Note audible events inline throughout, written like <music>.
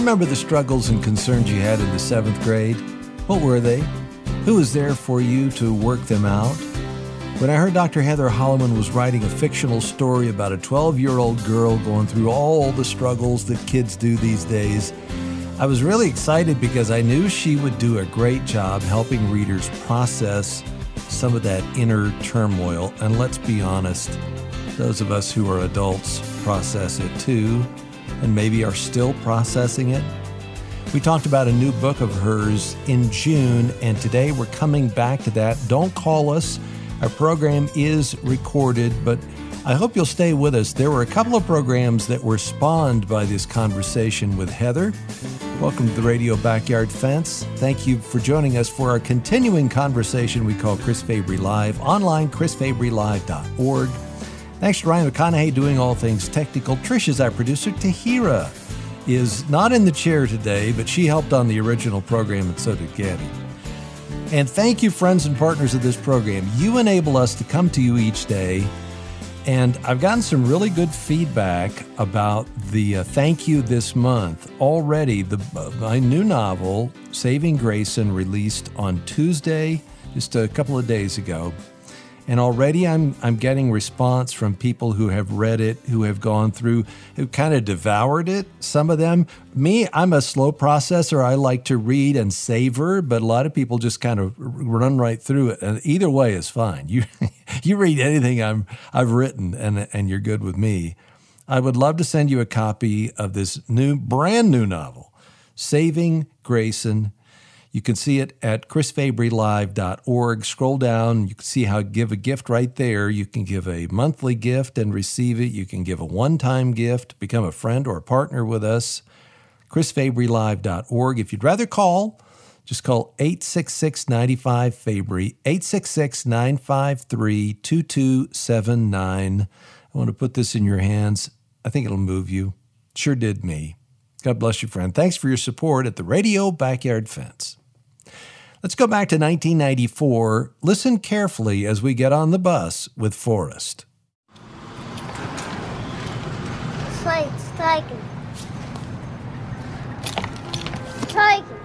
remember the struggles and concerns you had in the seventh grade? What were they? Who was there for you to work them out? When I heard Dr. Heather Holleman was writing a fictional story about a 12 year old girl going through all the struggles that kids do these days, I was really excited because I knew she would do a great job helping readers process some of that inner turmoil. And let's be honest, those of us who are adults process it too and maybe are still processing it. We talked about a new book of hers in June, and today we're coming back to that. Don't call us. Our program is recorded, but I hope you'll stay with us. There were a couple of programs that were spawned by this conversation with Heather. Welcome to the Radio Backyard Fence. Thank you for joining us for our continuing conversation we call Chris Fabry Live, online, chrisfabrylive.org. Thanks to Ryan McConaughey doing all things technical. Trish is our producer. Tahira is not in the chair today, but she helped on the original program, and so did Gabby. And thank you, friends and partners of this program. You enable us to come to you each day. And I've gotten some really good feedback about the uh, thank you this month. Already, the uh, my new novel, Saving Grayson, released on Tuesday, just a couple of days ago. And already I'm, I'm getting response from people who have read it, who have gone through, who kind of devoured it. Some of them, me, I'm a slow processor. I like to read and savor, but a lot of people just kind of run right through it. And either way is fine. You, <laughs> you read anything I'm, I've written and, and you're good with me. I would love to send you a copy of this new, brand new novel, Saving Grayson you can see it at chrisfabrylive.org. Scroll down, you can see how give a gift right there. You can give a monthly gift and receive it. You can give a one time gift, become a friend or a partner with us. chrisfabrylive.org. If you'd rather call, just call 866 95 Fabry, 866 953 2279. I want to put this in your hands. I think it'll move you. Sure did me. God bless you, friend. Thanks for your support at the Radio Backyard Fence. Let's go back to 1994. Listen carefully as we get on the bus with Forrest. It's striking. Striking.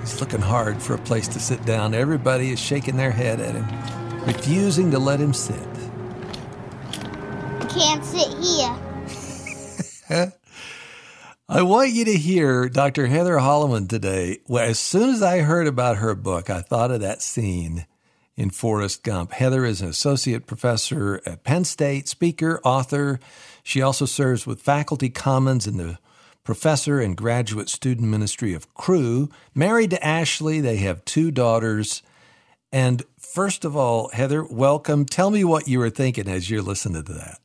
He's looking hard for a place to sit down. Everybody is shaking their head at him, refusing to let him sit. Can't sit here. <laughs> I want you to hear Dr. Heather Holleman today. Well, As soon as I heard about her book, I thought of that scene in Forrest Gump. Heather is an associate professor at Penn State, speaker, author. She also serves with Faculty Commons in the professor and graduate student ministry of Cru. Married to Ashley, they have two daughters. And first of all, Heather, welcome. Tell me what you were thinking as you're listening to that.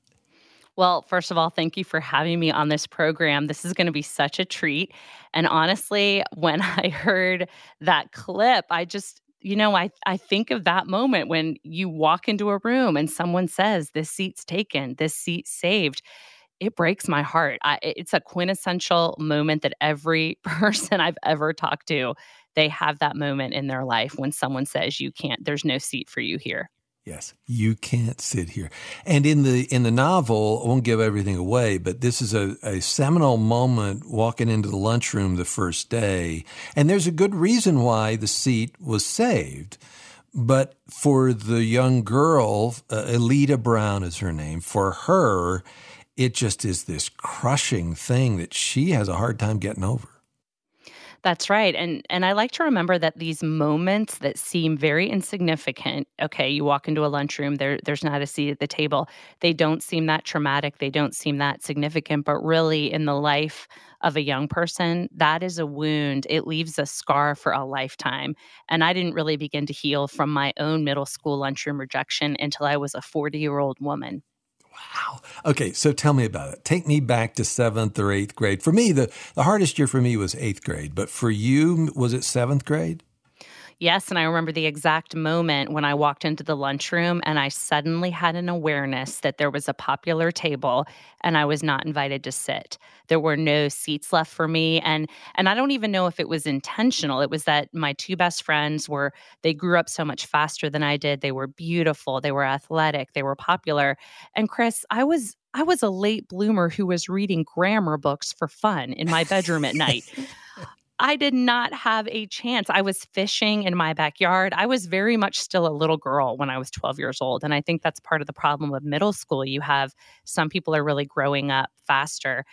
Well, first of all, thank you for having me on this program. This is going to be such a treat. And honestly, when <laughs> I heard that clip, I just, you know, I, I think of that moment when you walk into a room and someone says, This seat's taken, this seat's saved. It breaks my heart. I, it's a quintessential moment that every <laughs> person I've ever talked to, they have that moment in their life when someone says, You can't, there's no seat for you here. Yes, you can't sit here. And in the in the novel, I won't give everything away, but this is a, a seminal moment walking into the lunchroom the first day. And there's a good reason why the seat was saved. But for the young girl, uh, Alita Brown is her name, for her, it just is this crushing thing that she has a hard time getting over. That's right. And and I like to remember that these moments that seem very insignificant, okay, you walk into a lunchroom, there there's not a seat at the table. They don't seem that traumatic, they don't seem that significant, but really in the life of a young person, that is a wound. It leaves a scar for a lifetime. And I didn't really begin to heal from my own middle school lunchroom rejection until I was a 40-year-old woman. Wow. Okay, so tell me about it. Take me back to seventh or eighth grade. For me, the, the hardest year for me was eighth grade, but for you, was it seventh grade? Yes, and I remember the exact moment when I walked into the lunchroom and I suddenly had an awareness that there was a popular table and I was not invited to sit. There were no seats left for me and and I don't even know if it was intentional. It was that my two best friends were they grew up so much faster than I did. They were beautiful, they were athletic, they were popular. And Chris, I was I was a late bloomer who was reading grammar books for fun in my bedroom at night. <laughs> <laughs> I did not have a chance. I was fishing in my backyard. I was very much still a little girl when I was 12 years old. And I think that's part of the problem of middle school. You have some people are really growing up faster.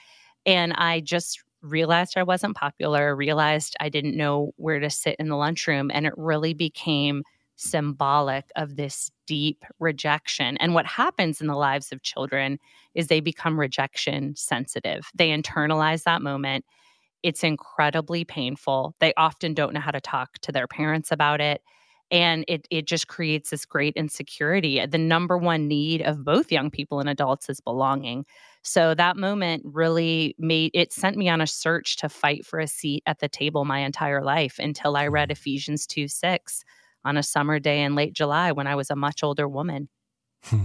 And I just realized I wasn't popular, realized I didn't know where to sit in the lunchroom. And it really became symbolic of this deep rejection. And what happens in the lives of children is they become rejection sensitive. They internalize that moment it's incredibly painful. They often don't know how to talk to their parents about it. And it, it just creates this great insecurity. The number one need of both young people and adults is belonging. So that moment really made it sent me on a search to fight for a seat at the table my entire life until I read mm. Ephesians 2 6 on a summer day in late July when I was a much older woman. Hmm.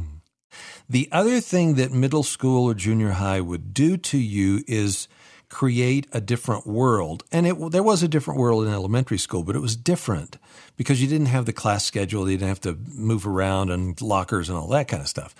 The other thing that middle school or junior high would do to you is create a different world. And it, there was a different world in elementary school, but it was different because you didn't have the class schedule. You didn't have to move around and lockers and all that kind of stuff.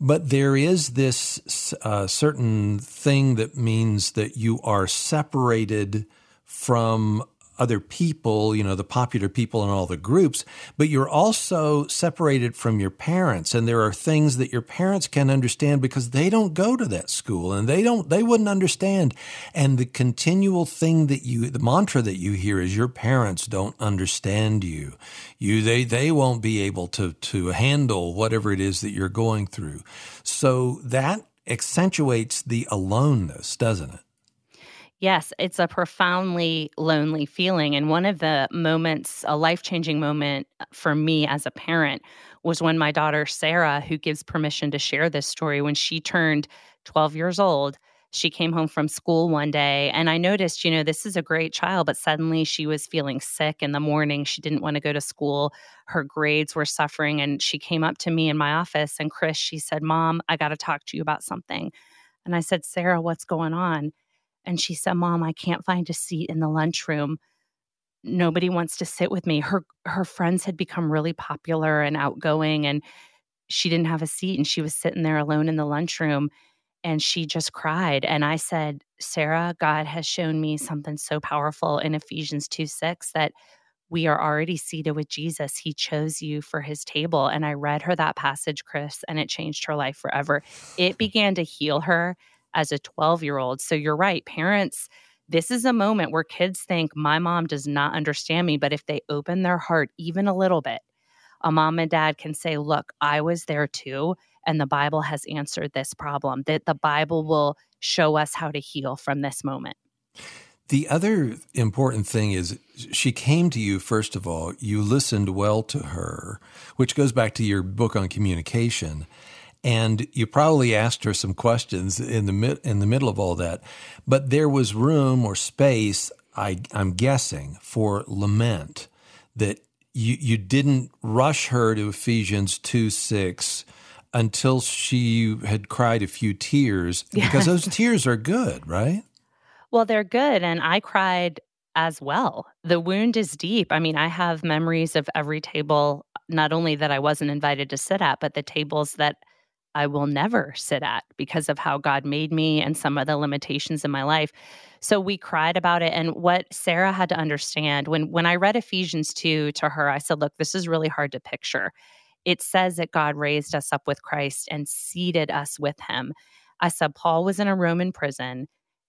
But there is this uh, certain thing that means that you are separated from other people, you know, the popular people in all the groups, but you're also separated from your parents. And there are things that your parents can understand because they don't go to that school and they don't, they wouldn't understand. And the continual thing that you, the mantra that you hear is your parents don't understand you. You, they, they won't be able to, to handle whatever it is that you're going through. So that accentuates the aloneness, doesn't it? Yes, it's a profoundly lonely feeling. And one of the moments, a life changing moment uh, for me as a parent, was when my daughter, Sarah, who gives permission to share this story, when she turned 12 years old, she came home from school one day and I noticed, you know, this is a great child, but suddenly she was feeling sick in the morning. She didn't want to go to school. Her grades were suffering. And she came up to me in my office and Chris, she said, Mom, I got to talk to you about something. And I said, Sarah, what's going on? And she said, Mom, I can't find a seat in the lunchroom. Nobody wants to sit with me. Her her friends had become really popular and outgoing and she didn't have a seat and she was sitting there alone in the lunchroom and she just cried. And I said, Sarah, God has shown me something so powerful in Ephesians 2 6 that we are already seated with Jesus. He chose you for his table. And I read her that passage, Chris, and it changed her life forever. It hmm. began to heal her as a 12 year old. So you're right, parents. This is a moment where kids think my mom does not understand me, but if they open their heart even a little bit, a mom and dad can say, Look, I was there too, and the Bible has answered this problem, that the Bible will show us how to heal from this moment. The other important thing is she came to you, first of all, you listened well to her, which goes back to your book on communication and you probably asked her some questions in the in the middle of all that, but there was room or space. I, I'm guessing for lament that you you didn't rush her to Ephesians two six until she had cried a few tears <laughs> yes. because those tears are good, right? Well, they're good, and I cried as well. The wound is deep. I mean, I have memories of every table, not only that I wasn't invited to sit at, but the tables that I will never sit at because of how God made me and some of the limitations in my life. So we cried about it and what Sarah had to understand when when I read Ephesians 2 to her I said look this is really hard to picture. It says that God raised us up with Christ and seated us with him. I said Paul was in a Roman prison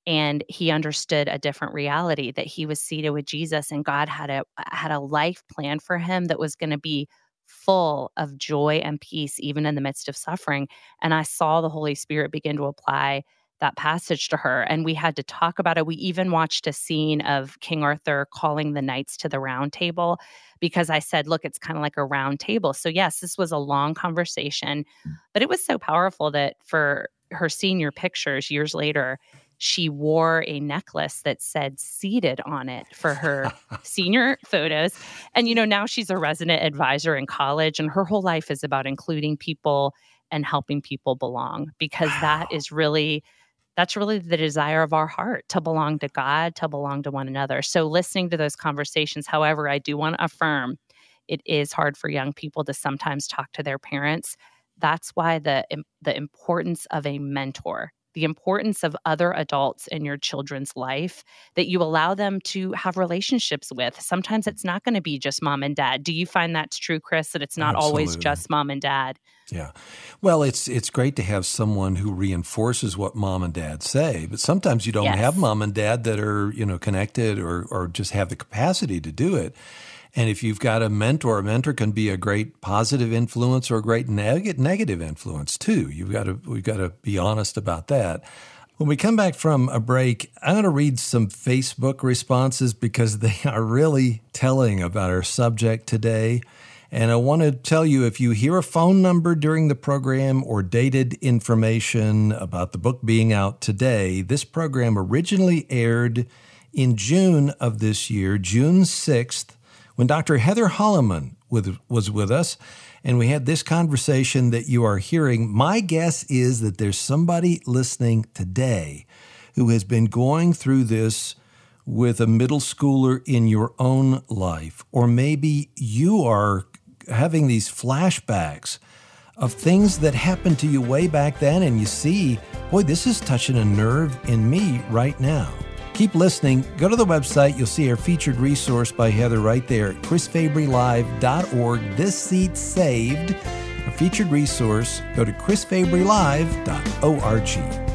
and he understood a different reality that he was seated with Jesus and God had a had a life plan for him that was going to be full of joy and peace, even in the midst of suffering. And I saw the Holy Spirit begin to apply that passage to her. And we had to talk about it. We even watched a scene of King Arthur calling the knights to the round table because I said, look, it's kind of like a round table. So, yes, this was a long conversation, mm. but it was so powerful that for her senior pictures years later, she wore a necklace that said seated on it for her senior photos. And, you know, now she's a resident advisor in college, and her whole life is about including people and helping people belong because wow. that is really that's really the desire of our heart to belong to God, to belong to one another. So, listening to those conversations, however, I do want to affirm it is hard for young people to sometimes talk to their parents. That's why the, the importance of a mentor the importance of other adults in your children's life that you allow them to have relationships with. Sometimes it's not going to be just mom and dad. Do you find that's true, Chris, that it's not Absolutely. always just mom and dad? Yeah. Well, it's it's great to have someone who reinforces what mom and dad say, but sometimes you don't yes. have mom and dad that are, you know, connected or or just have the capacity to do it. And if you've got a mentor, a mentor can be a great positive influence or a great neg- negative influence too. You've got to we've got to be honest about that. When we come back from a break, I'm going to read some Facebook responses because <laughs> they are really telling about our subject today. And I want to tell you if you hear a phone number during the program or dated information about the book being out today, this program originally aired in June of this year, June 6th, when Dr. Heather Holleman was with us and we had this conversation that you are hearing. My guess is that there's somebody listening today who has been going through this with a middle schooler in your own life, or maybe you are having these flashbacks of things that happened to you way back then, and you see, boy, this is touching a nerve in me right now. Keep listening. Go to the website. You'll see our featured resource by Heather right there at chrisfabrylive.org. This seat saved. A featured resource. Go to chrisfabrylive.org.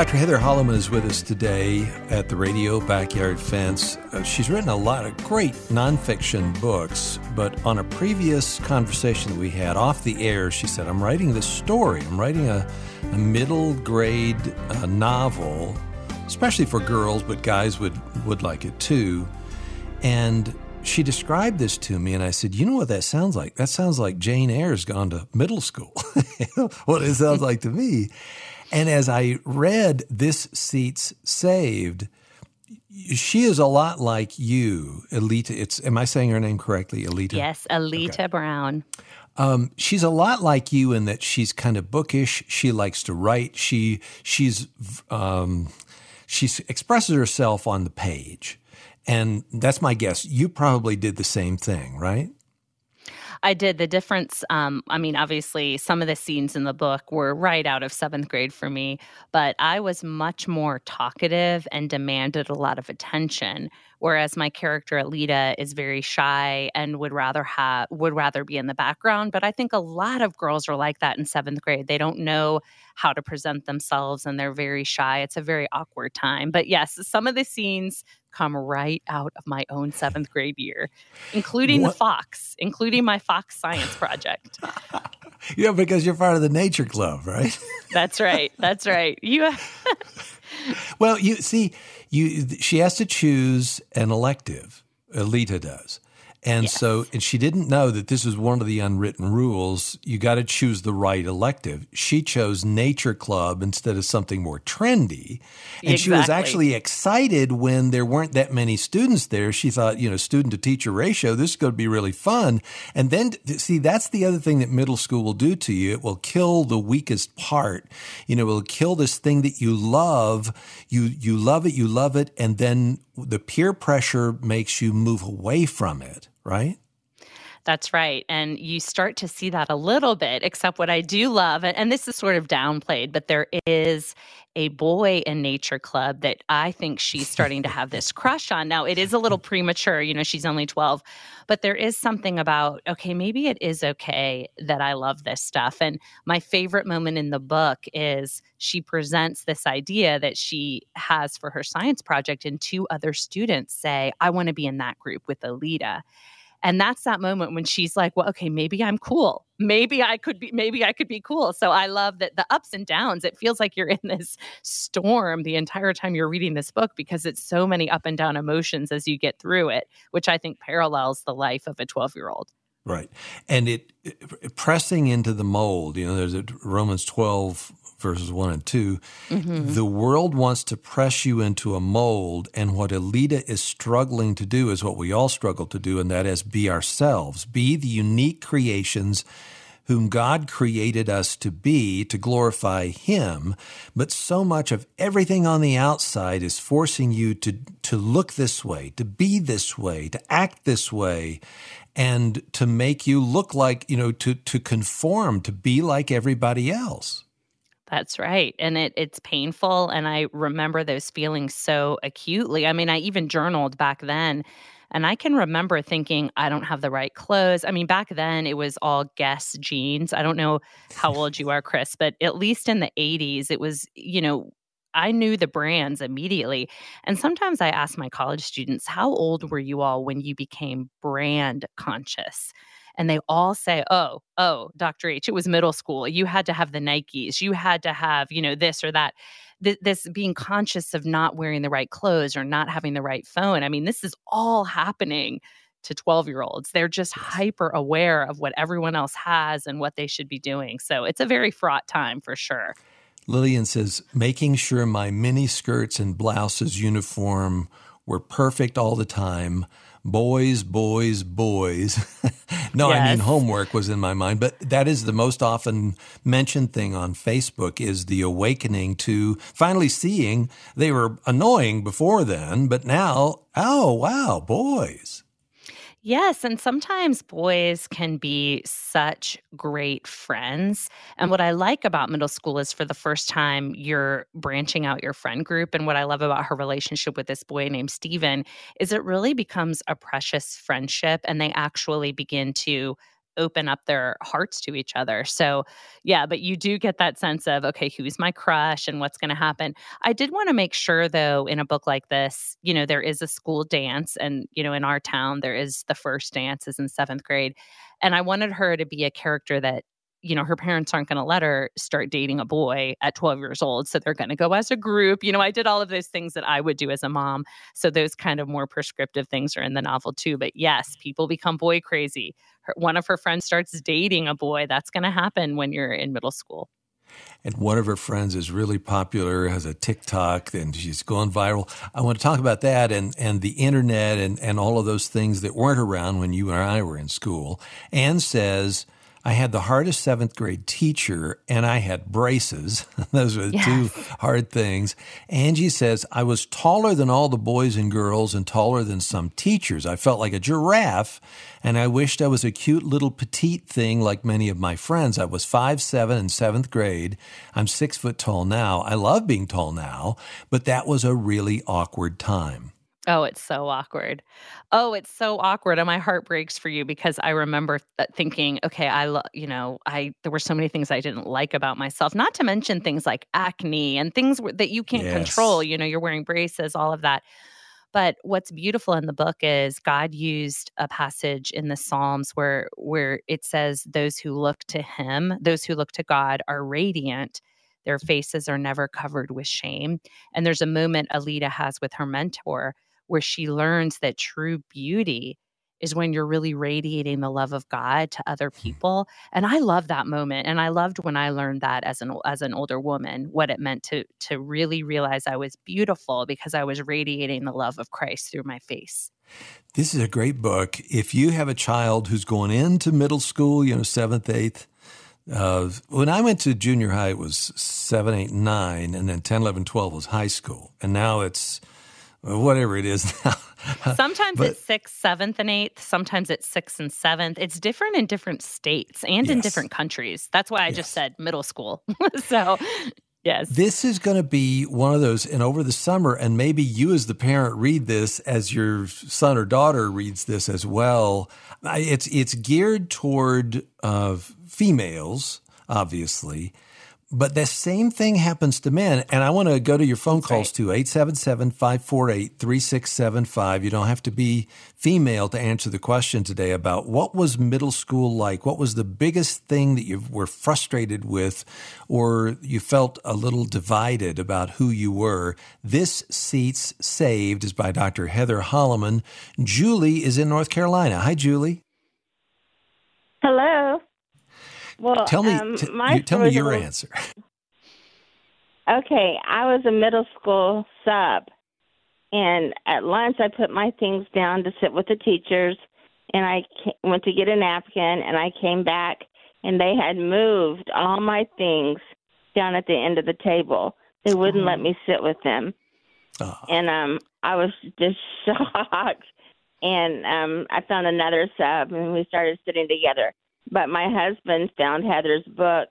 Dr. Heather Holleman is with us today at the Radio Backyard Fence. Uh, she's written a lot of great nonfiction books, but on a previous conversation that we had off the air, she said, I'm writing this story. I'm writing a, a middle grade uh, novel, especially for girls, but guys would, would like it too. And she described this to me, and I said, You know what that sounds like? That sounds like Jane Eyre's gone to middle school. <laughs> what it sounds like to me. And as I read This Seat's Saved, she is a lot like you, Alita. It's am I saying her name correctly, Alita? Yes, Alita okay. Brown. Um, she's a lot like you in that she's kind of bookish. She likes to write. She she's um, she expresses herself on the page, and that's my guess. You probably did the same thing, right? I did. The difference, um, I mean, obviously, some of the scenes in the book were right out of seventh grade for me, but I was much more talkative and demanded a lot of attention. Whereas my character Alita is very shy and would rather have would rather be in the background. But I think a lot of girls are like that in seventh grade. They don't know how to present themselves and they're very shy. It's a very awkward time. But yes, some of the scenes come right out of my own seventh grade year, including what? the Fox, including my Fox science project. <laughs> yeah, because you're part of the nature club, right? <laughs> That's right. That's right. You. <laughs> well, you see, you she has to choose an elective. Alita does. And yes. so, and she didn't know that this was one of the unwritten rules. You got to choose the right elective. She chose Nature Club instead of something more trendy. And exactly. she was actually excited when there weren't that many students there. She thought, you know, student to teacher ratio, this is going to be really fun. And then, see, that's the other thing that middle school will do to you. It will kill the weakest part. You know, it will kill this thing that you love. You, you love it, you love it. And then the peer pressure makes you move away from it right? That's right. And you start to see that a little bit, except what I do love, and this is sort of downplayed, but there is a boy in Nature Club that I think she's starting to have <laughs> this crush on. Now, it is a little premature, you know, she's only 12, but there is something about, okay, maybe it is okay that I love this stuff. And my favorite moment in the book is she presents this idea that she has for her science project, and two other students say, I want to be in that group with Alita. And that's that moment when she's like well okay maybe i'm cool. Maybe i could be maybe i could be cool. So i love that the ups and downs it feels like you're in this storm the entire time you're reading this book because it's so many up and down emotions as you get through it which i think parallels the life of a 12 year old right. And it, it, pressing into the mold you know there's a romans 12 verses 1 and 2 mm-hmm. the world wants to press you into a mold and what Alita is struggling to do is what we all struggle to do and that is be ourselves. Be the unique creations whom God created us to be to glorify Him, but so much of everything on the outside is forcing you to, to look this way, to be this way, to act this way, and to make you look like, you know, to, to conform, to be like everybody else. That's right. And it it's painful and I remember those feelings so acutely. I mean, I even journaled back then and I can remember thinking I don't have the right clothes. I mean, back then it was all Guess jeans. I don't know how old you are, Chris, but at least in the 80s it was, you know, I knew the brands immediately. And sometimes I ask my college students, how old were you all when you became brand conscious? and they all say, "Oh, oh, Dr. H, it was middle school. You had to have the Nikes. You had to have, you know, this or that." Th- this being conscious of not wearing the right clothes or not having the right phone. I mean, this is all happening to 12 year olds. They're just hyper aware of what everyone else has and what they should be doing. So it's a very fraught time for sure. Lillian says, making sure my mini skirts and blouses uniform were perfect all the time boys, boys, boys. <laughs> no, yes. I mean homework was in my mind, but that is the most often mentioned thing on Facebook is the awakening to finally seeing they were annoying before then, but now, oh wow, boys. Yes. And sometimes boys can be such great friends. And what I like about middle school is for the first time, you're branching out your friend group. And what I love about her relationship with this boy named Steven is it really becomes a precious friendship and they actually begin to open up their hearts to each other. So, yeah, but you do get that sense of, okay, who's my crush and what's going to happen. I did want to make sure, though, in a book like this, you know, there is a school dance. And, you know, in our town, there is the first dance is in seventh grade. And I wanted her to be a character that you know, her parents aren't going to let her start dating a boy at 12 years old. So they're going to go as a group. You know, I did all of those things that I would do as a mom. So those kind of more prescriptive things are in the novel too. But yes, people become boy crazy. Her, one of her friends starts dating a boy. That's going to happen when you're in middle school. And one of her friends is really popular, has a TikTok, and she's going viral. I want to talk about that and, and the internet and, and all of those things that weren't around when you and I were in school. Anne says, I had the hardest seventh grade teacher and I had braces. <laughs> Those were yes. two hard things. Angie says, I was taller than all the boys and girls and taller than some teachers. I felt like a giraffe and I wished I was a cute little petite thing like many of my friends. I was five seven in seventh grade. I'm six foot tall now. I love being tall now, but that was a really awkward time. Oh, it's so awkward. Oh, it's so awkward. And my heart breaks for you because I remember th- thinking, okay, I love, you know, I, there were so many things I didn't like about myself, not to mention things like acne and things w- that you can't yes. control. You know, you're wearing braces, all of that. But what's beautiful in the book is God used a passage in the Psalms where where it says those who look to him, those who look to God are radiant. Their faces are never covered with shame. And there's a moment Alita has with her mentor where she learns that true beauty is when you're really radiating the love of God to other hmm. people. And I love that moment. And I loved when I learned that as an as an older woman, what it meant to to really realize I was beautiful because I was radiating the love of Christ through my face. This is a great book. If you have a child who's going into middle school, you know, seventh, eighth, uh, when I went to junior high, it was seven, eight, nine, and then 10, 11, 12 was high school. And now it's whatever it is <laughs> now. sometimes but, it's sixth, seventh, and eighth. Sometimes it's sixth and seventh. It's different in different states and yes. in different countries. That's why I yes. just said middle school. <laughs> so, yes. This is going to be one of those, and over the summer, and maybe you as the parent read this as your son or daughter reads this as well. It's it's geared toward uh, females, obviously but the same thing happens to men. And I want to go to your phone That's calls right. too 877 548 3675. You don't have to be female to answer the question today about what was middle school like? What was the biggest thing that you were frustrated with or you felt a little divided about who you were? This Seats Saved is by Dr. Heather Holleman. Julie is in North Carolina. Hi, Julie. Hello. Well, Tell me, um, t- you- tell me your little- answer. <laughs> Okay, I was a middle school sub, and at lunch I put my things down to sit with the teachers, and I ca- went to get a napkin, and I came back, and they had moved all my things down at the end of the table. They wouldn't let me sit with them, Oh. and um, I was just <laughs> shocked. And um, I found another sub, and we started sitting together. But my husband found Heather's book,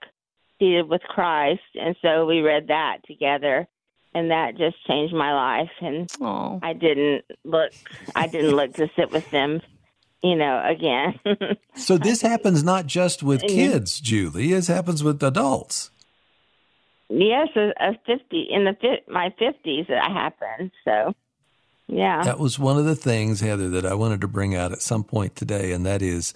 Seated with Christ, and so we read that together, and that just changed my life. And Oh, I didn't look, I didn't look to sit with them, you know, again. <laughs> So this happens not just with mm-hmm. kids, Julie. This happens with adults. yes, a, a fifty in the fi- my fifties that happened. So, yeah. That was one of the things, Heather, that I wanted to bring out at some point today, and that is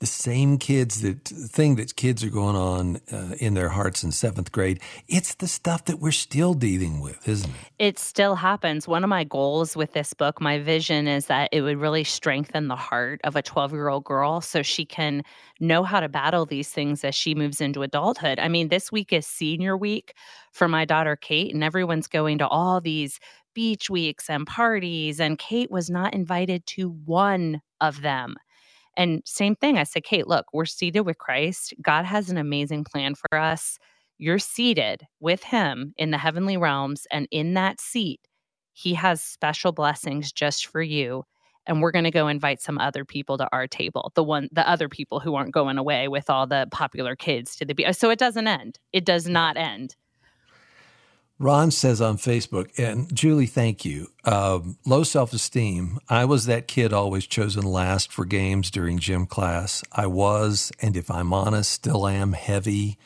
the same kids that thing that kids are going on uh, in their hearts in seventh grade. It's the stuff that we're still dealing with, isn't it? it still happens. One of my goals with this book, my vision is that it would really strengthen the heart of a 12 year old girl so she can know how to battle these things as she moves into adulthood. I mean, this week is senior week for my daughter, Kate, and everyone's going to all these beach weeks and parties, and Kate was not invited to one of them. And same thing, I said, Kate, look, we're seated with Christ. God has an amazing plan for us. You're seated with Him in the heavenly realms, and in that seat, He has special blessings just for you. And we're going to go invite some other people to our table, the one, the other people who aren't going away with all the popular kids to the beach. So it doesn't end. It does not end. Ron says on Facebook, and Julie, thank you. Um, low self esteem. I was that kid always chosen last for games during gym class. I was, and if I'm honest, still am heavy.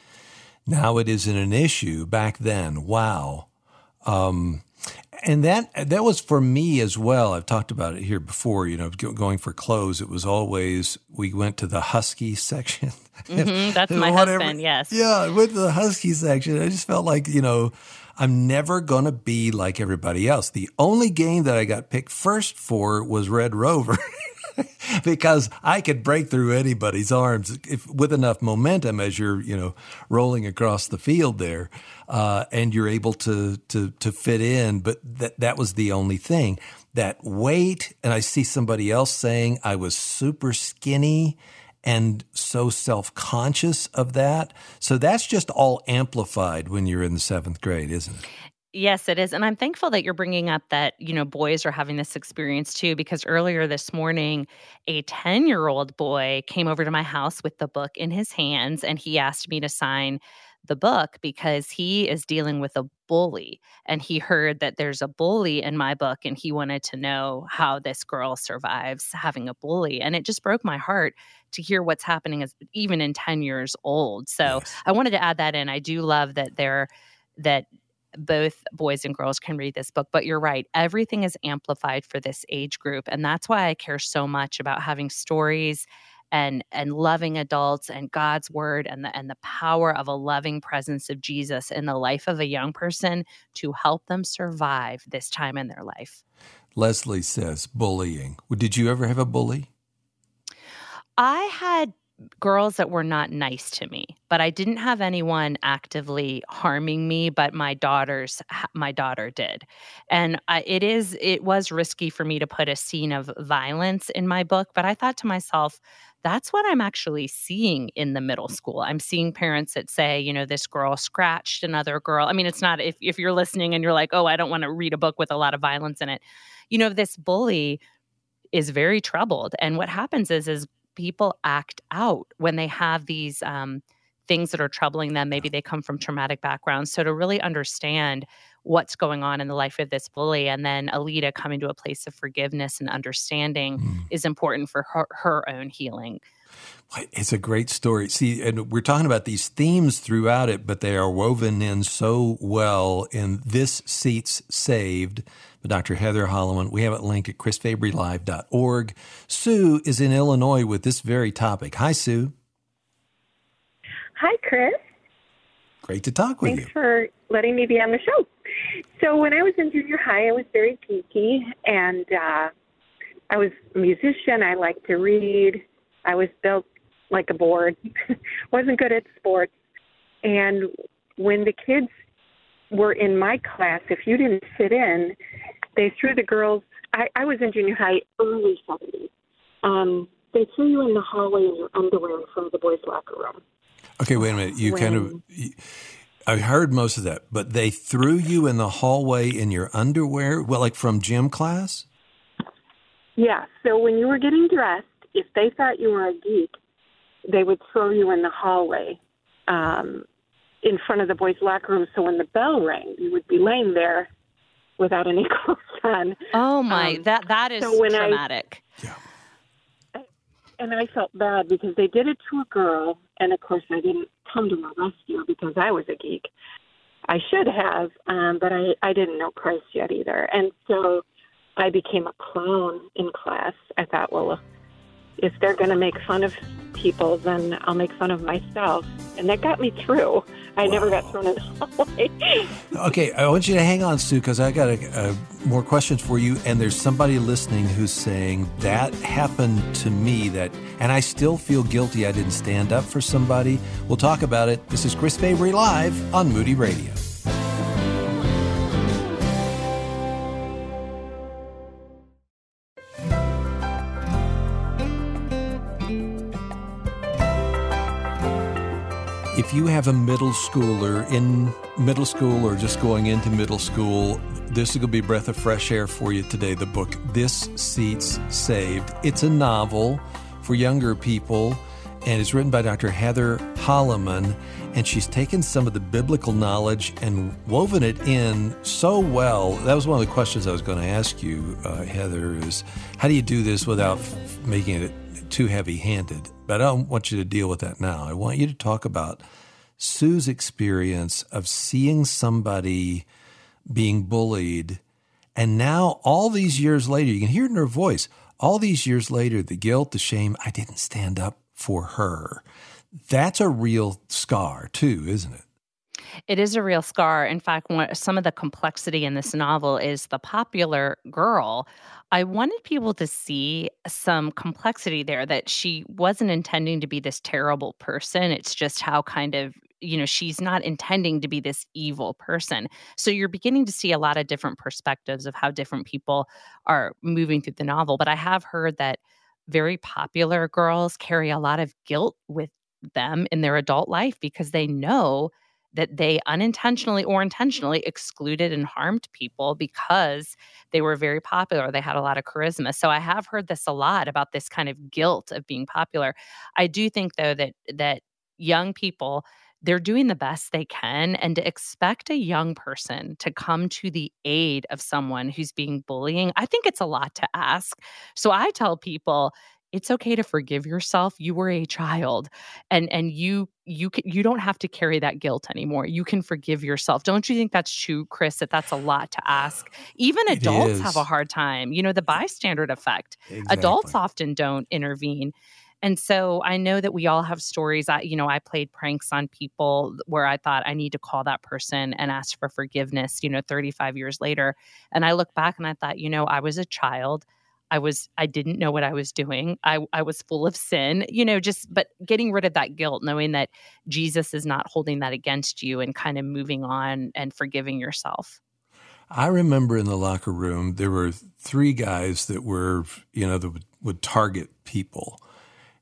Now it isn't an issue. Back then, wow. Um, and that that was for me as well. I've talked about it here before. You know, going for clothes, it was always we went to the husky <laughs> section. Mhm, that's <laughs> my Whatever. husband. Yes. Yeah, I went to the husky section. I just felt like, you know, I'm never going to be like everybody else. The only game that I got picked first for was Red Rover. <laughs> because I could break through anybody's arms if, with enough momentum as you're, you know, rolling across the field there, uh, and you're able to to to fit in. But that that was the only thing. That weight, and I see somebody else saying I was super skinny and so self conscious of that. So that's just all amplified when you're in the seventh grade, isn't it? Yes, it is. And I'm thankful that you're bringing up that, you know, boys are having this experience too, because earlier this morning, a 10 year old boy came over to my house with the book in his hands and he asked me to sign the book because he is dealing with a bully and he heard that there's a bully in my book and he wanted to know how this girl survives having a bully and it just broke my heart to hear what's happening as even in 10 years old so Yes. i wanted to add that in i do love that there that both boys and girls can read this book but you're right everything is amplified for this age group and that's why i care so much about having stories and and loving adults and God's word and the and the power of a loving presence of Jesus in the life of a young person to help them survive this time in their life. Leslie says bullying. Did you ever have a bully? I had girls that were not nice to me, but I didn't have anyone actively harming me, but my daughters my daughter did. And I, it is it was risky for me to put a scene of violence in my book, but I thought to myself that's what I'm actually seeing in the middle mm. school. I'm seeing parents that say, you know, this girl scratched another girl. I mean, it's not if if you're listening and you're like, "Oh, I don't want to read a book with a lot of violence in it." You know, this bully is very troubled. And what happens is is people act out when they have these um, things that are troubling them. Maybe they come from traumatic backgrounds. So to really understand what's going on in the life of this bully. And then Alita coming to a place of forgiveness and understanding mm. is important for her, her own healing. It's a great story. See, and we're talking about these themes throughout it, but they are woven in so well in This Seat's Saved by Dr. Heather Holleman. We have it linked at chrisfabrylive.org. Sue is in Illinois with this very topic. Hi, Sue. Hi, Chris. Great to talk with Thanks you. Thanks for letting me be on the show. So, when I was in junior high, I was very geeky, and uh, I was a musician. I liked to read. I was built like a board. <laughs> wasn't good at sports. And when the kids were in my class, if you didn't sit in, they threw the girls. I, I was in junior high, early 70s. Um, they threw you in the hallway in your underwear in front of the boys' locker room. Okay, wait a minute. You when, kind of. I heard most of that, but they threw you in the hallway in your underwear, well, like from gym class. Yeah. So when you were getting dressed, if they thought you were a geek, they would throw you in the hallway um, in front of the boys' locker room. So when the bell rang, you would be laying there without any clothes on. Oh my, um, that that is so traumatic. I, yeah. And I felt bad because they did it to a girl, and of course I didn't come to her rescue because I was a geek. I should have, um, but I I didn't know Christ yet either, and so I became a clown in class. I thought, well, if they're going to make fun of people, then I'll make fun of myself. And that got me through. I wow. never got thrown in the hallway. <laughs> okay, I want you to hang on, Sue, because I got a, a, more questions for you. And there's somebody listening who's saying that happened to me. That, and I still feel guilty. I didn't stand up for somebody. We'll talk about it. This is Chris Fabry live on Moody Radio. If you have a middle schooler in middle school or just going into middle school, this is going to be a breath of fresh air for you today. The book, This Seat's Saved. It's a novel for younger people, and it's written by Dr. Heather Holleman. And she's taken some of the biblical knowledge and woven it in so well. That was one of the questions I was going to ask you, uh, Heather, is how do you do this without f- making it too heavy handed? But I don't want you to deal with that now. I want you to talk about Sue's experience of seeing somebody being bullied. And now, all these years later, you can hear it in her voice. All these years later, the guilt, the shame, I didn't stand up for her. That's a real scar, too, isn't it? It is a real scar. In fact, some of the complexity in this novel is the popular girl I wanted people to see some complexity there that she wasn't intending to be this terrible person. It's just how kind of you know she's not intending to be this evil person so you're beginning to see a lot of different perspectives of how different people are moving through the novel but i have heard that very popular girls carry a lot of guilt with them in their adult life because they know that they unintentionally or intentionally excluded and harmed people because they were very popular. They had a lot of charisma. So I have heard this a lot about this kind of guilt of being popular. I do think though that that young people they're doing the best they can and to expect a young person to come to the aid of someone who's being bullying i think it's a lot to ask so i tell people it's okay to forgive yourself you were a child and and you you can, you don't have to carry that guilt anymore you can forgive yourself don't you think that's true chris that that's a lot to ask even adults have a hard time you know the bystander effect exactly. adults often don't intervene and so I know that we all have stories. I, you know, I played pranks on people where I thought I need to call that person and ask for forgiveness, you know, 35 years later. And I look back and I thought, you know, I was a child. I was I didn't know what I was doing. I I was full of sin, you know, just but getting rid of that guilt, knowing that Jesus is not holding that against you and kind of moving on and forgiving yourself. I remember in the locker room there were three guys that were, you know, that would, would target people.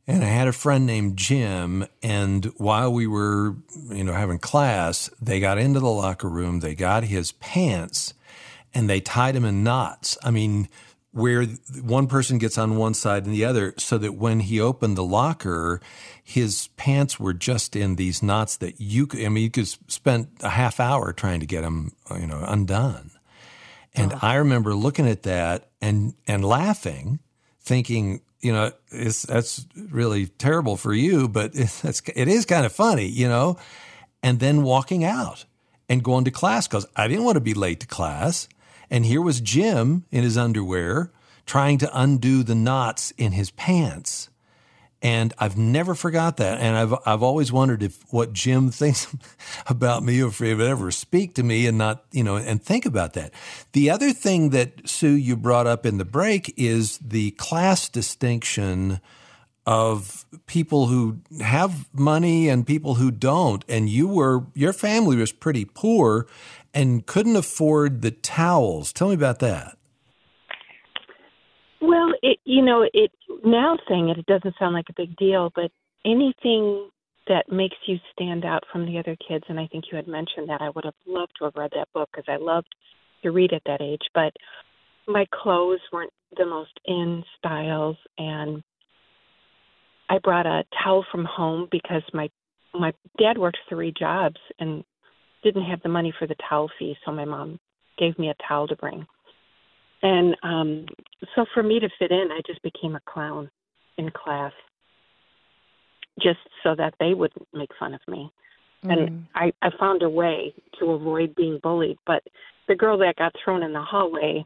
And I had a friend named Jim, and while we were, you know, having class, they got into the locker room, they got his pants, and they tied him in knots. I mean, where one person gets on one side and the other, so that when he opened the locker, his pants were just in these knots that you could, I mean, you could spend a half hour trying to get them, uh, you know, undone. And oh. I remember looking at that and, and laughing, thinking, you know, it's, that's really terrible for you, but <laughs> it is kind of funny, you know, and then walking out and going to class because I didn't want to be late to class. And here was Jim in his underwear trying to undo the knots in his pants. And I've never forgot that. And I've, I've always wondered if what Jim <laughs> thinks about me or if he would ever speak to me and not, you know, and think about that. The other thing that Sue, you brought up in the break is the class distinction of people who have money and people who don't. And you were, your family was pretty poor and couldn't afford the towels. Tell me about that. Well, it, you know, it now saying it, it doesn't sound like a big deal, but anything that makes you stand out from the other kids, and I think you had mentioned that, I would have loved to have read that book because I loved to read at that age. But my clothes weren't the most in styles, and I brought a towel from home because my my dad worked three jobs and didn't have the money for the towel fee, so my mom gave me a towel to bring. And um so for me to fit in, I just became a clown in class just so that they wouldn't make fun of me. Mm-hmm. And I, I found a way to avoid being bullied. But the girl that got thrown in the hallway,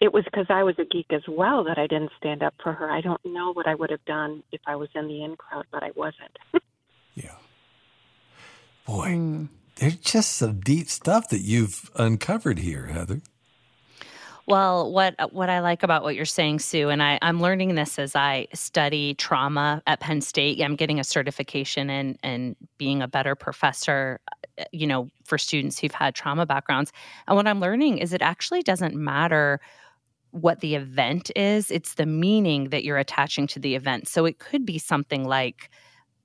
it was because I was a geek as well that I didn't stand up for her. I don't know what I would have done if I was in the in crowd, but I wasn't. <laughs> yeah. Boy. Mm there's just some deep stuff that you've uncovered here, Heather. Well, what what I like about what you're saying, Sue, and I, I'm learning this as I study trauma at Penn State. I'm getting a certification and and being a better professor, uh, you know, for students who've had trauma backgrounds. And what I'm learning is it actually doesn't matter what the event is, it's the meaning that you're attaching to the event. So it could be something like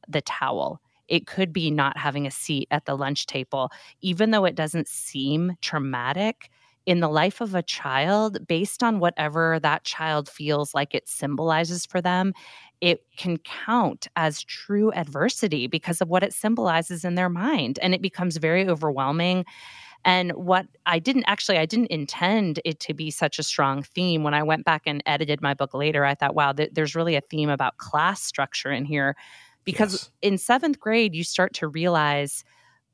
the towel it could be not having a seat at the lunch table, even though it doesn't seem traumatic in the life of a child, based on whatever that child feels like it symbolizes for them, it can count as true adversity because of what it symbolizes in their mind. And it becomes very overwhelming. And what I didn't actually, I didn't intend it to be such a strong theme. When I went back and edited my book later, I thought, wow, th- there's really a theme about class structure in here because yes. in seventh grade, you start to realize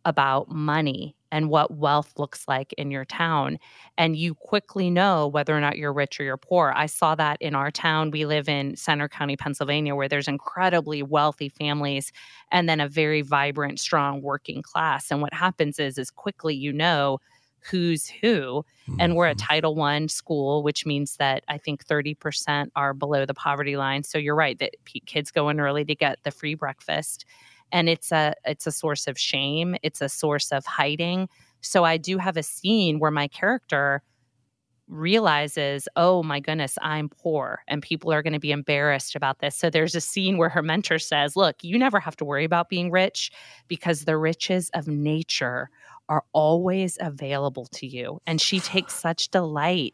about money and what wealth looks like in your town. And you quickly know whether or not you're rich or you're poor. I saw that in our town. We live in Centre County, Pennsylvania, where there's incredibly wealthy families and then a very vibrant, strong working class. And what happens is, is quickly you know who's who and we're a mm-hmm. title one school which means that i think 30% are below the poverty line so you're right that kids go in early to get the free breakfast and it's a it's a source of shame it's a source of hiding so i do have a scene where my character realizes, oh my goodness, I'm poor and people are going to be embarrassed about this. So there's a scene where her mentor says, look, you never have to worry about being rich because the riches of nature are always available to you. And she takes <sighs> such delight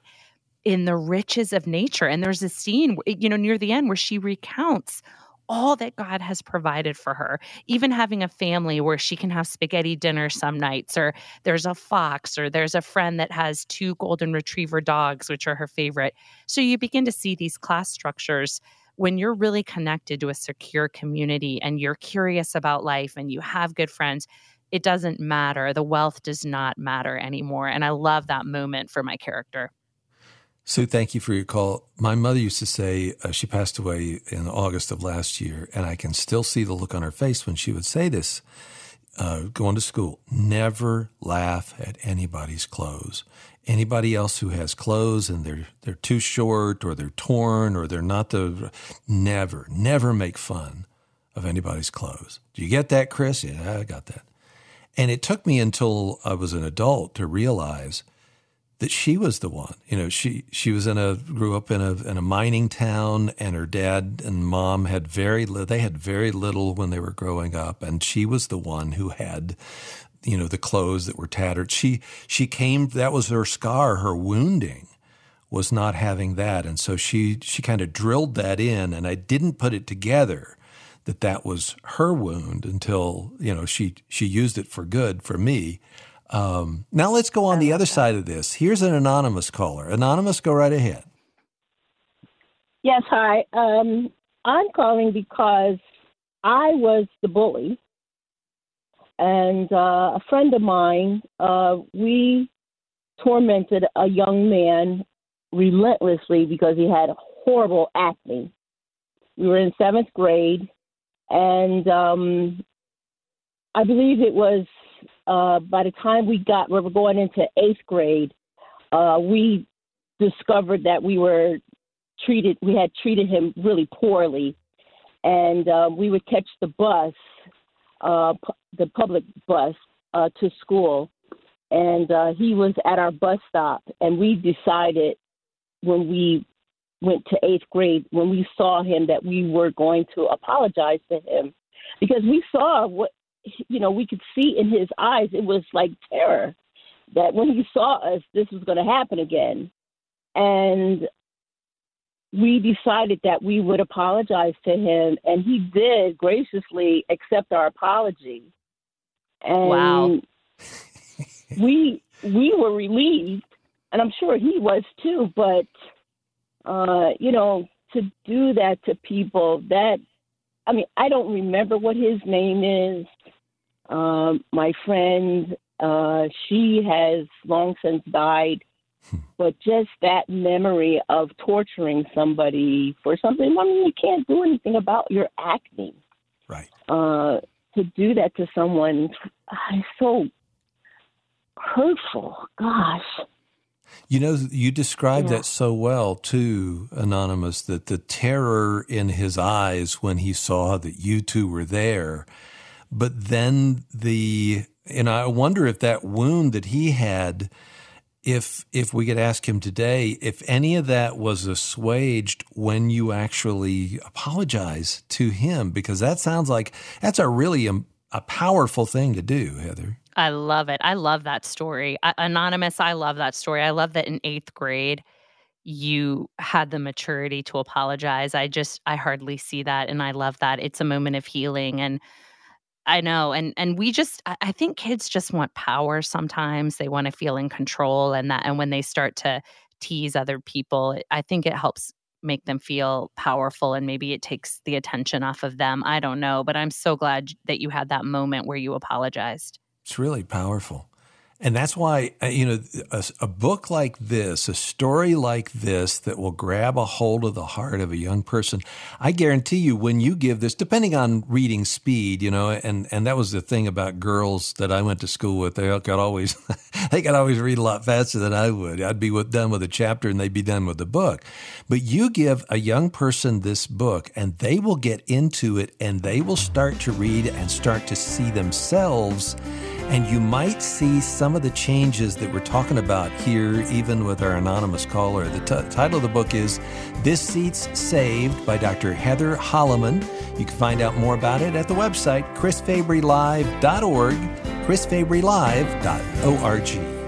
in the riches of nature. And there's a scene, you know, near the end where she recounts all that God has provided for her, even having a family where she can have spaghetti dinner some nights, or there's a fox, or there's a friend that has two golden retriever dogs, which are her favorite. So you begin to see these class structures when you're really connected to a secure community and you're curious about life and you have good friends, it doesn't matter. The wealth does not matter anymore. And I love that moment for my character. Sue, thank you for your call. My mother used to say, uh, she passed away in August of last year, and I can still see the look on her face when she would say this uh, going to school never laugh at anybody's clothes. Anybody else who has clothes and they're they're too short or they're torn or they're not the never never make fun of anybody's clothes. Do you get that, Chris? Yeah, I got that. And it took me until I was an adult to realize that she was the one. You know, she she was in a grew up in a in a mining town, and her dad and mom had very li- they had very little when they were growing up, and she was the one who had you know the clothes that were tattered. She she came that was her scar, her wounding was not having that. And so she, she kind of drilled that in, and I didn't put it together that that was her wound until, you know, she, she used it for good for me. Um, now let's go on the other side of this. Here's an anonymous caller. Anonymous, go right ahead. Yes, hi. Um, I'm calling because I was the bully, and uh, a friend of mine, uh, we tormented a young man relentlessly because he had horrible acne. We were in seventh grade, and um, I believe it was uh, by the time we got we were going into eighth grade, uh, we discovered that we were treated we had treated him really poorly, and uh, we would catch the bus, uh, pu- the public bus uh, to school, and uh, he was at our bus stop, and we decided when we went to eighth grade when we saw him that we were going to apologize to him. Because we saw what you know we could see in his eyes it was like terror that when he saw us this was going to happen again. And we decided that we would apologize to him and he did graciously accept our apology. And Wow. we we were relieved and i'm sure he was too but uh you know to do that to people that i mean i don't remember what his name is. Um my friend uh she has long since died. But just that memory of torturing somebody for something i mean you can't do anything about your acne. Right. uh to do that to someone is so hurtful. Gosh You know, you described Yeah. that so well too, Anonymous, that the terror in his eyes when he saw that you two were there. But then the, and I wonder if that wound that he had, if if we could ask him today, if any of that was assuaged when you actually apologize to him, because that sounds like that's a really um, a powerful thing to do, Heather. I love it. I love that story. I, Anonymous, I love that story. I love that in eighth grade, you had the maturity to apologize. I just, I hardly see that. And I love that. It's a moment of healing. And I know. And, and we just, I I think kids just want power sometimes. They want to feel in control. And that, and when they start to tease other people, I think it helps make them feel powerful and maybe it takes the attention off of them. I don't know. But I'm so glad that you had that moment where you apologized. It's really powerful. And that's why, uh, you know, a, a book like this, a story like this that will grab a hold of the heart of a young person, I guarantee you when you give this, depending on reading speed, you know, and, and that was the thing about girls that I went to school with. They could always, <laughs> they could always read a lot faster than I would. I'd be with, done with a chapter and they'd be done with the book. But you give a young person this book and they will get into it and they will start to read and start to see themselves and you might see some of the changes that we're talking about here, even with our anonymous caller. The t- title of the book is This Seat's Saved by Dr. Heather Holleman. You can find out more about it at the website chrisfabrylive.org, chrisfabrylive.org.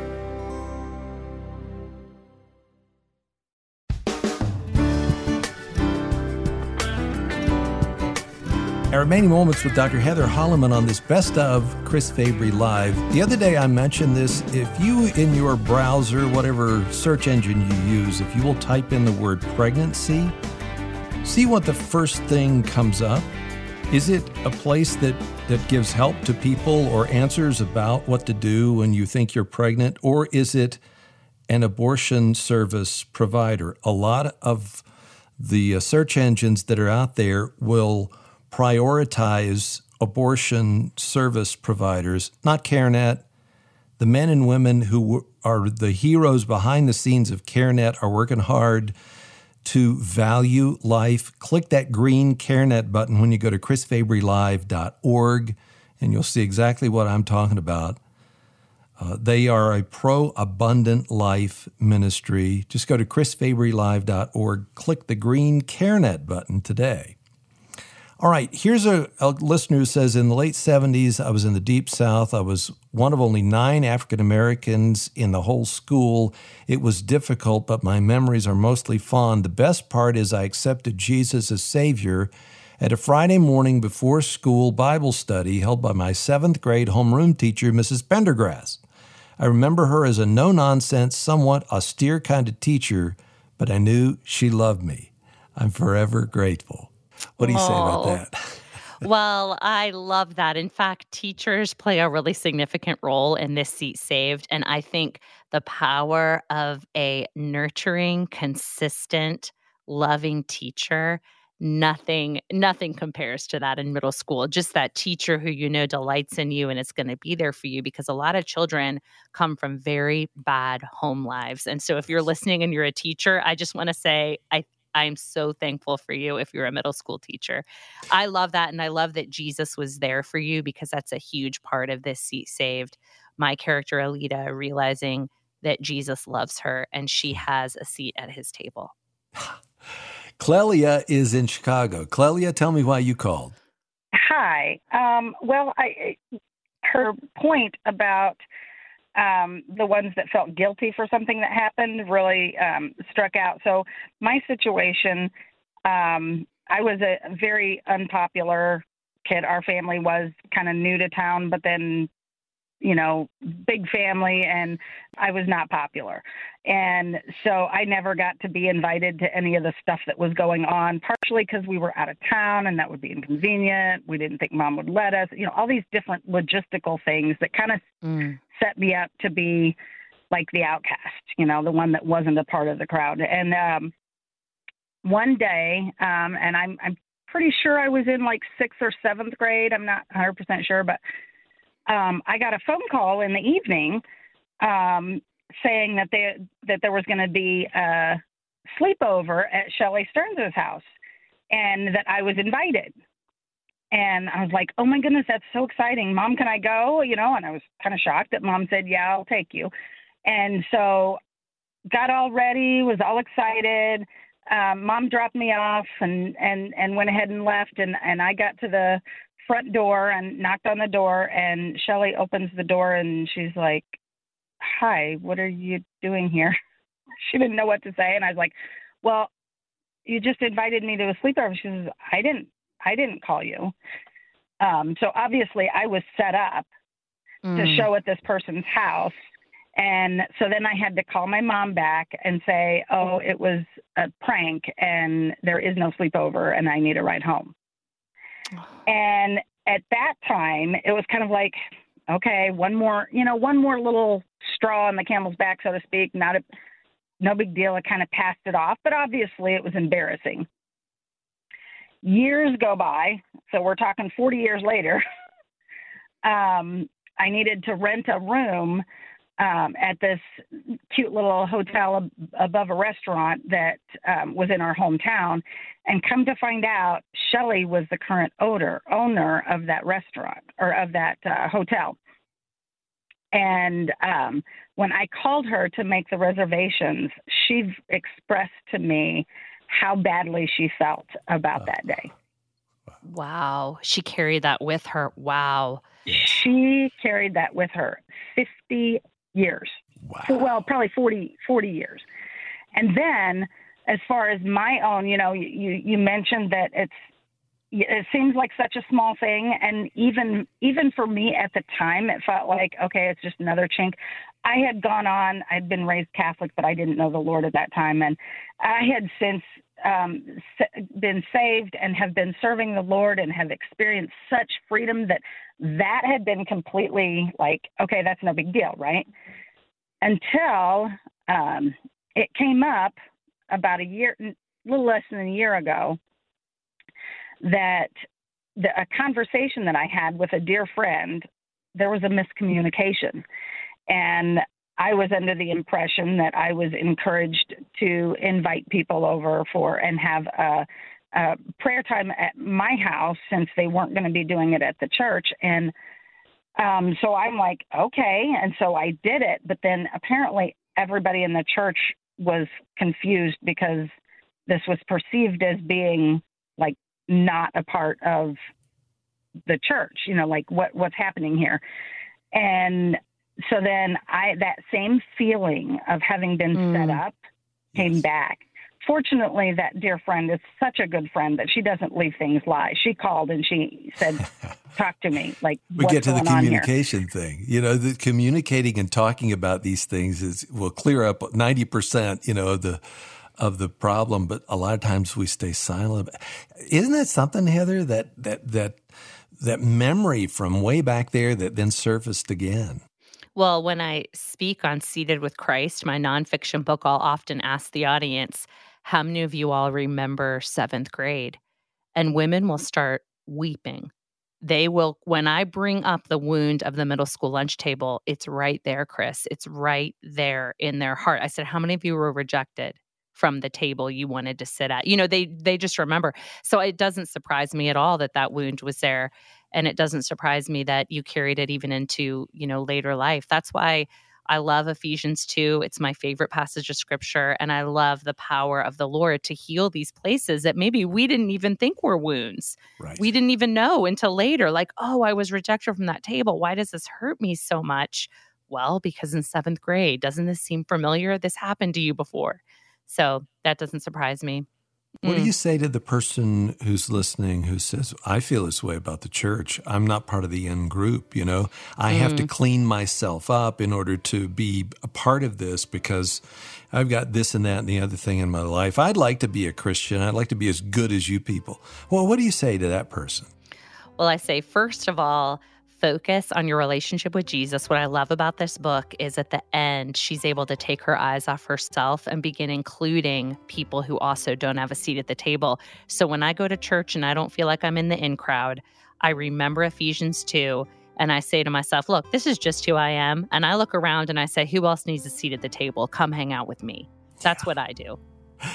Our remaining moments with Dr. Heather Holleman on this best of Chris Fabry Live. The other day I mentioned this. If you, in your browser, whatever search engine you use, if you will type in the word pregnancy, see what the first thing comes up. Is it a place that, that gives help to people or answers about what to do when you think you're pregnant? Or is it an abortion service provider? A lot of the uh, search engines that are out there will prioritize abortion service providers, not CareNet. The men and women who are the heroes behind the scenes of CareNet are working hard to value life. Click that green CareNet button when you go to chrisfabrylive.org, and you'll see exactly what I'm talking about. Uh, they are a pro abundant life ministry. Just go to chrisfabrylive.org, click the green CareNet button today. All right, here's a, a, listener who says In the late 70s, I was in the Deep South. I was one of only nine African Americans in the whole school. It was difficult, but my memories are mostly fond. The best part is I accepted Jesus as Savior at a Friday morning before school Bible study held by my seventh grade homeroom teacher, Mrs. Pendergrass. I remember her as a no nonsense, somewhat austere kind of teacher, but I knew she loved me. I'm forever grateful. What do you say about oh. that? <laughs> well, I love that. In fact, teachers play a really significant role in this seat saved. And I think the power of a nurturing, consistent, loving teacher nothing nothing compares to that in middle school just that teacher who you know delights in you and is going to be there for you because a lot of children come from very bad home lives and so if you're listening and you're a teacher i just want to say i I'm so thankful for you if you're a middle school teacher. I love that. And I love that Jesus was there for you because that's a huge part of this seat saved. My character, Alita, realizing that Jesus loves her and she has a seat at his table. <sighs> Clelia is in Chicago. Clelia, tell me why you called. Hi. Um, well, I her point about um, the ones that felt guilty for something that happened really um, struck out. So my situation, um, I was a very unpopular kid. Our family was kind of new to town, but then you know, big family and I was not popular. And so I never got to be invited to any of the stuff that was going on, partially because we were out of town and that would be inconvenient. We didn't think mom would let us, you know, all these different logistical things that kind of mm. set me up to be like the outcast, you know, the one that wasn't a part of the crowd. And um, one day, um, and I'm, I'm pretty sure I was in like sixth or seventh grade. I'm not 100% sure, but um, I got a phone call in the evening um, saying that there that there was going to be a sleepover at Shelley Stearns' house, and that I was invited. And I was like, "Oh my goodness, that's so exciting, Mom! Can I go?" You know, and I was kind of shocked that Mom said, "Yeah, I'll take you." And so, got all ready, was all excited. Um, Mom dropped me off and and and went ahead and left, and and I got to the front door and knocked on the door and Shelly opens the door and she's like, "Hi, what are you doing here?" <laughs> she didn't know what to say and I was like, "Well, you just invited me to a sleepover." She says, "I didn't I didn't call you." Um, so obviously I was set up mm. to show at this person's house. And so then I had to call my mom back and say, "Oh, it was a prank and there is no sleepover and I need a ride home." And at that time, it was kind of like, okay, one more, you know, one more little straw on the camel's back, so to speak. Not a, no big deal. I kind of passed it off, but obviously it was embarrassing. Years go by, so we're talking 40 years later. <laughs> um, I needed to rent a room um, at this cute little hotel ab- above a restaurant that um, was in our hometown. And come to find out, Shelly was the current owner owner of that restaurant or of that uh, hotel. And um, when I called her to make the reservations, she expressed to me how badly she felt about that day. Wow. She carried that with her. Wow. She carried that with her 50 years. Wow. Well, probably 40, 40 years. And then, as far as my own, you know, you, you mentioned that it's, it seems like such a small thing. And even, even for me at the time, it felt like, okay, it's just another chink. I had gone on, I'd been raised Catholic, but I didn't know the Lord at that time. And I had since um, been saved and have been serving the Lord and have experienced such freedom that that had been completely like, okay, that's no big deal, right? Until um, it came up about a year, a little less than a year ago, that the, a conversation that I had with a dear friend, there was a miscommunication. And I was under the impression that I was encouraged to invite people over for and have a, a prayer time at my house since they weren't going to be doing it at the church. And um, so I'm like, okay. And so I did it. But then apparently everybody in the church was confused because this was perceived as being like not a part of the church. You know, like what what's happening here, and so then I that same feeling of having been mm. set up came yes. back. Fortunately, that dear friend is such a good friend that she doesn't leave things lie. She called and she said, <laughs> "Talk to me." Like we get to the communication thing. You know, the communicating and talking about these things is will clear up ninety percent. You know, of the of the problem, but a lot of times we stay silent. Isn't that something, Heather? That that that that memory from way back there that then surfaced again. Well, when I speak on Seated with Christ, my nonfiction book, I'll often ask the audience, How many of you all remember seventh grade? And women will start weeping. They will, when I bring up the wound of the middle school lunch table, it's right there, Chris. It's right there in their heart. I said, How many of you were rejected? from the table you wanted to sit at you know they they just remember so it doesn't surprise me at all that that wound was there and it doesn't surprise me that you carried it even into you know later life that's why I love Ephesians 2. It's my favorite passage of scripture. And I love the power of the Lord to heal these places that maybe we didn't even think were wounds. Right. We didn't even know until later, like, oh, I was rejected from that table. Why does this hurt me so much? Well, because in seventh grade, doesn't this seem familiar? This happened to you before. So that doesn't surprise me. What do mm. you say to the person who's listening who says, I feel this way about the church? I'm not part of the in group, you know? I mm. have to mm. clean myself up in order to be a part of this because I've got this and that and the other thing in my life. I'd like to be a Christian. I'd like to be as good as you people. Well, what do you say to that person? Well, I say, first of all, focus on your relationship with Jesus, what I love about this book is at the end, she's able to take her eyes off herself and begin including people who also don't have a seat at the table. So when I go to church and I don't feel like I'm in the in crowd, I remember Ephesians 2 and I say to myself, look, this is just who I am. And I look around and I say, who else needs a seat at the table? Come hang out with me. That's what I do. <sighs>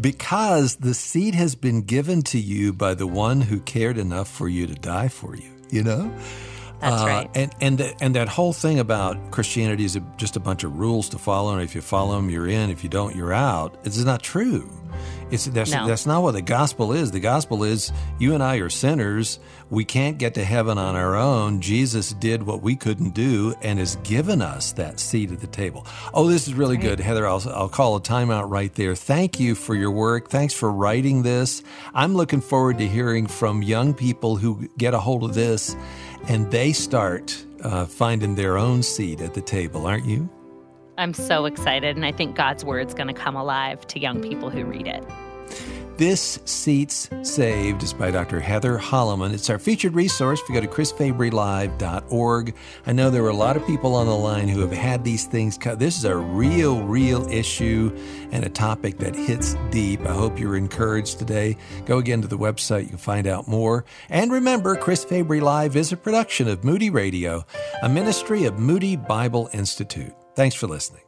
Because the seat has been given to you by the one who cared enough for you to die for you, you know? That's uh, right. And and the, and that whole thing about Christianity is just a bunch of rules to follow, and if you follow them, you're in. If you don't, you're out. It's not true. It's that's no. that's not what the gospel is. The gospel is you and I are sinners. We can't get to heaven on our own. Jesus did what we couldn't do and has given us that seat at the table. Oh, this is really right. good, Heather. I'll I'll call a timeout right there. Thank you for your work. Thanks for writing this. I'm looking forward to hearing from young people who get a hold of this and they start uh, finding their own seat at the table, aren't you? I'm so excited, and I think God's word's going to come alive to young people who read it. This Seats Saved is by Dr. Heather Holleman. It's our featured resource. If you go to chrisfabrylive.org, I know there are a lot of people on the line who have had these things cut. This is a real, real issue and a topic that hits deep. I hope you're encouraged today. Go again to the website, you can find out more. And remember, Chris Fabry Live is a production of Moody Radio, a ministry of Moody Bible Institute. Thanks for listening.